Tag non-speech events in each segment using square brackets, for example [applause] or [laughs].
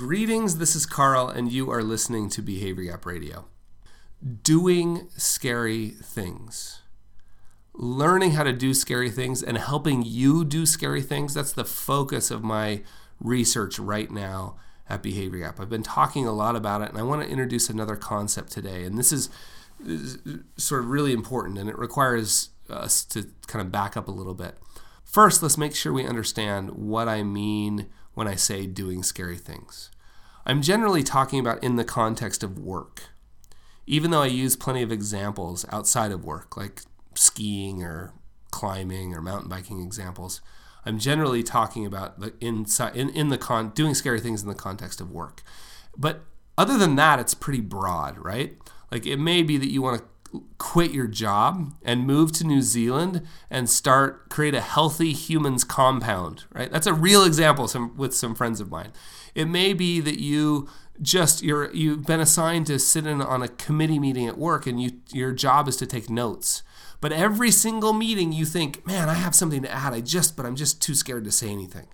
Greetings, this is Carl, and you are listening to Behavior Gap Radio. Doing scary things. Learning how to do scary things and helping you do scary things, that's the focus of my research right now at Behavior Gap. I've been talking a lot about it, and I want to introduce another concept today. And this is, is uh, sort of really important, and it requires us to kind of back up a little bit. First, let's make sure we understand what I mean when I say doing scary things. I'm generally talking about in the context of work, even though I use plenty of examples outside of work, like skiing or climbing or mountain biking examples. I'm generally talking about the inside in, in the con doing scary things in the context of work. But other than that, it's pretty broad, right? Like it may be that you want to quit your job and move to New Zealand and start create a healthy humans compound, right? That's a real example some, with some friends of mine. It may be that you just you're you've been assigned to sit in on a committee meeting at work and you your job is to take notes. But every single meeting you think, "Man, I have something to add. I just but I'm just too scared to say anything."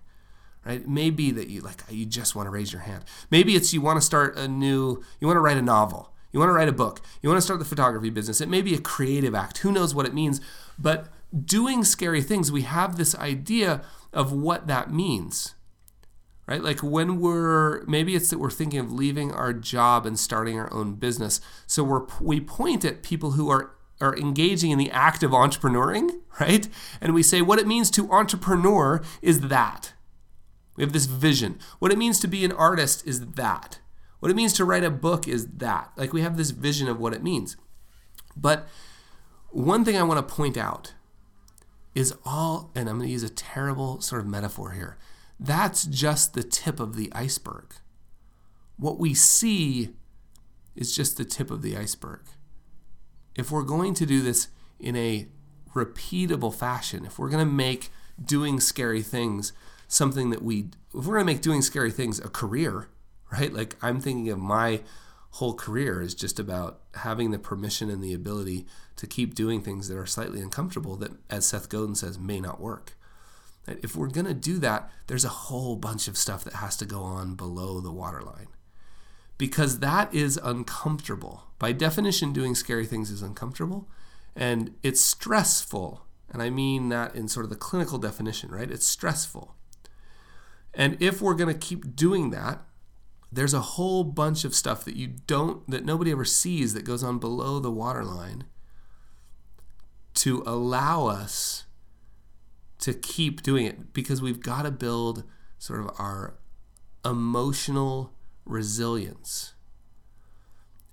Right? Maybe that you like you just want to raise your hand. Maybe it's you want to start a new you want to write a novel you want to write a book. You want to start the photography business. It may be a creative act. Who knows what it means? But doing scary things, we have this idea of what that means. Right? Like when we're maybe it's that we're thinking of leaving our job and starting our own business. So we're we point at people who are are engaging in the act of entrepreneuring, [laughs] right? And we say what it means to entrepreneur is that. We have this vision. What it means to be an artist is that. What it means to write a book is that. Like we have this vision of what it means. But one thing I want to point out is all, and I'm going to use a terrible sort of metaphor here. That's just the tip of the iceberg. What we see is just the tip of the iceberg. If we're going to do this in a repeatable fashion, if we're going to make doing scary things something that we, if we're going to make doing scary things a career, right? Like I'm thinking of my whole career is just about having the permission and the ability to keep doing things that are slightly uncomfortable that, as Seth Godin says, may not work. If we're going to do that, there's a whole bunch of stuff that has to go on below the waterline because that is uncomfortable. By definition, doing scary things is uncomfortable and it's stressful. And I mean that in sort of the clinical definition, right? It's stressful. And if we're going to keep doing that, there's a whole bunch of stuff that you don't that nobody ever sees that goes on below the waterline to allow us to keep doing it because we've got to build sort of our emotional resilience.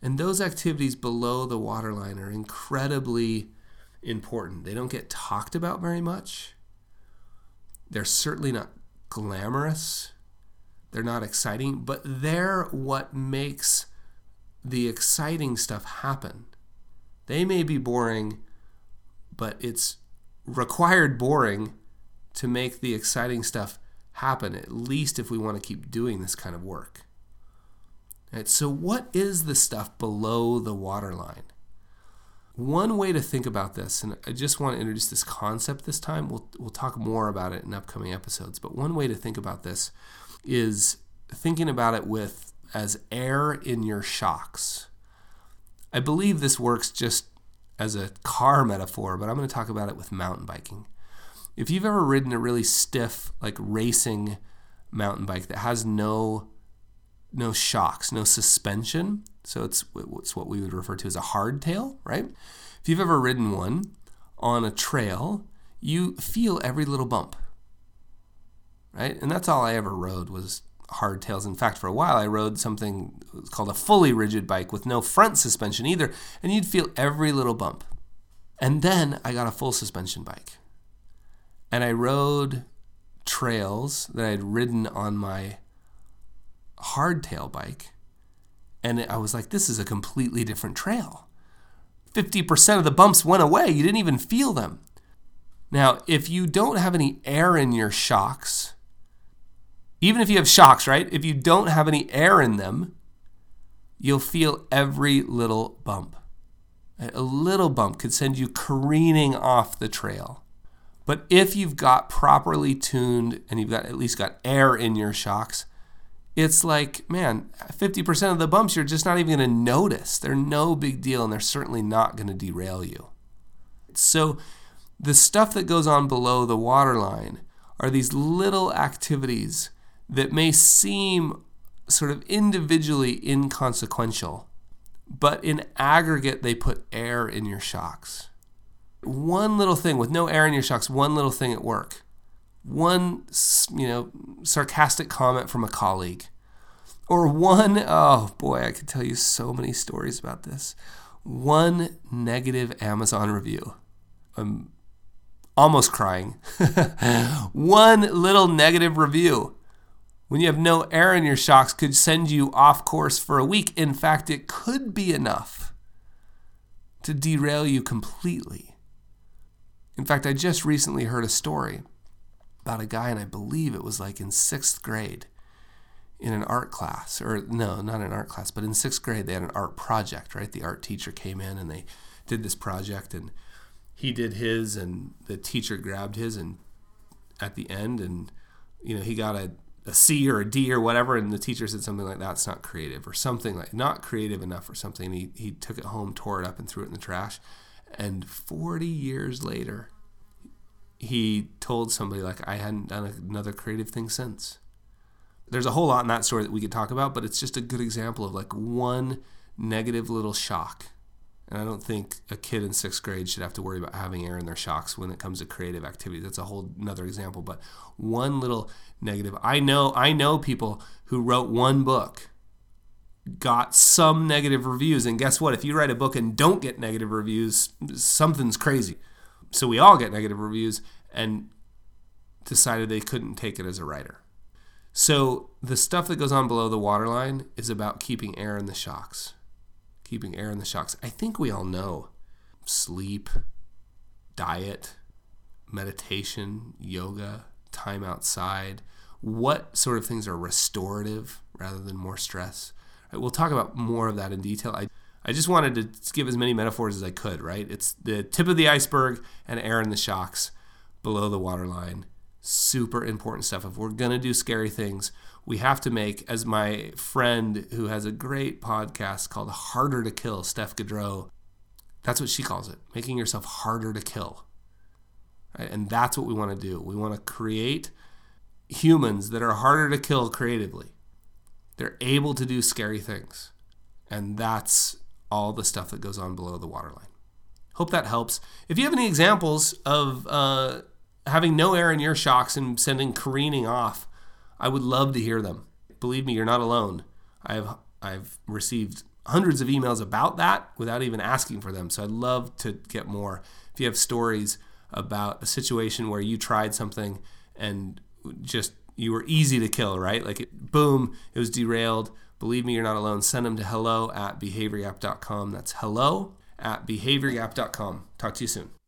And those activities below the waterline are incredibly important. They don't get talked about very much. They're certainly not glamorous. They're not exciting, but they're what makes the exciting stuff happen. They may be boring, but it's required boring to make the exciting stuff happen, at least if we want to keep doing this kind of work. Right, so, what is the stuff below the waterline? One way to think about this, and I just want to introduce this concept this time, we'll, we'll talk more about it in upcoming episodes, but one way to think about this is thinking about it with as air in your shocks. I believe this works just as a car metaphor, but I'm going to talk about it with mountain biking. If you've ever ridden a really stiff, like racing mountain bike that has no no shocks, no suspension, so it's it's what we would refer to as a hardtail, right? If you've ever ridden one on a trail, you feel every little bump right? And that's all I ever rode was hardtails. In fact, for a while I rode something called a fully rigid bike with no front suspension either, and you'd feel every little bump. And then I got a full suspension bike. And I rode trails that I had ridden on my hardtail bike. And I was like, this is a completely different trail. 50% of the bumps went away. You didn't even feel them. Now, if you don't have any air in your shocks, even if you have shocks, right? If you don't have any air in them, you'll feel every little bump. A little bump could send you careening off the trail. But if you've got properly tuned and you've got at least got air in your shocks, it's like, man, 50% of the bumps you're just not even going to notice. They're no big deal and they're certainly not going to derail you. So, the stuff that goes on below the waterline are these little activities that may seem sort of individually inconsequential, but in aggregate, they put air in your shocks. One little thing with no air in your shocks, one little thing at work. One you know sarcastic comment from a colleague. Or one oh boy i could tell you so many stories about this. One negative amazon review. I'm almost crying. [laughs] One little negative review when you have no air in your shocks could send you off course for a week in fact it could be enough to derail you completely in fact i just recently heard a story about a guy, and I believe it was like in sixth grade in an art class, or no, not an art class, but in sixth grade, they had an art project, right? The art teacher came in and they did this project, and he did his, and the teacher grabbed his, and at the end, and you know, he got a, a C or a D or whatever, and the teacher said something like, That's not creative, or something like, not creative enough, or something. He, he took it home, tore it up, and threw it in the trash. And 40 years later, he told somebody like I hadn't done another creative thing since. There's a whole lot in that story that we could talk about, but it's just a good example of like one negative little shock. And I don't think a kid in sixth grade should have to worry about having air in their shocks when it comes to creative activity. That's a whole another example. But one little negative. I know I know people who wrote one book, got some negative reviews, and guess what? If you write a book and don't get negative reviews, something's crazy so we all get negative reviews and decided they couldn't take it as a writer. So the stuff that goes on below the waterline is about keeping air in the shocks. Keeping air in the shocks. I think we all know sleep, diet, meditation, yoga, time outside. What sort of things are restorative rather than more stress? We'll talk about more of that in detail. I, I just wanted to give as many metaphors as I could, right? It's the tip of the iceberg and air in the shocks below the waterline. Super important stuff. If we're going to do scary things, we have to make, as my friend who has a great podcast called Harder to Kill, Steph Gaudreau, that's what she calls it, making yourself harder to kill. Right? And that's what we want to do. We want to create humans that are harder to kill creatively. They're able to do scary things. And that's all the stuff that goes on below the waterline. Hope that helps. If you have any examples of uh, having no air in your shocks and sending careening off, I would love to hear them. Believe me, you're not alone. I've I've received hundreds of emails about that without even asking for them. So I'd love to get more. If you have stories about a situation where you tried something and just you were easy to kill, right? Like it, boom, it was derailed Believe me, you're not alone. Send them to hello at behaviorgap.com. That's hello at behaviorgap.com. Talk to you soon.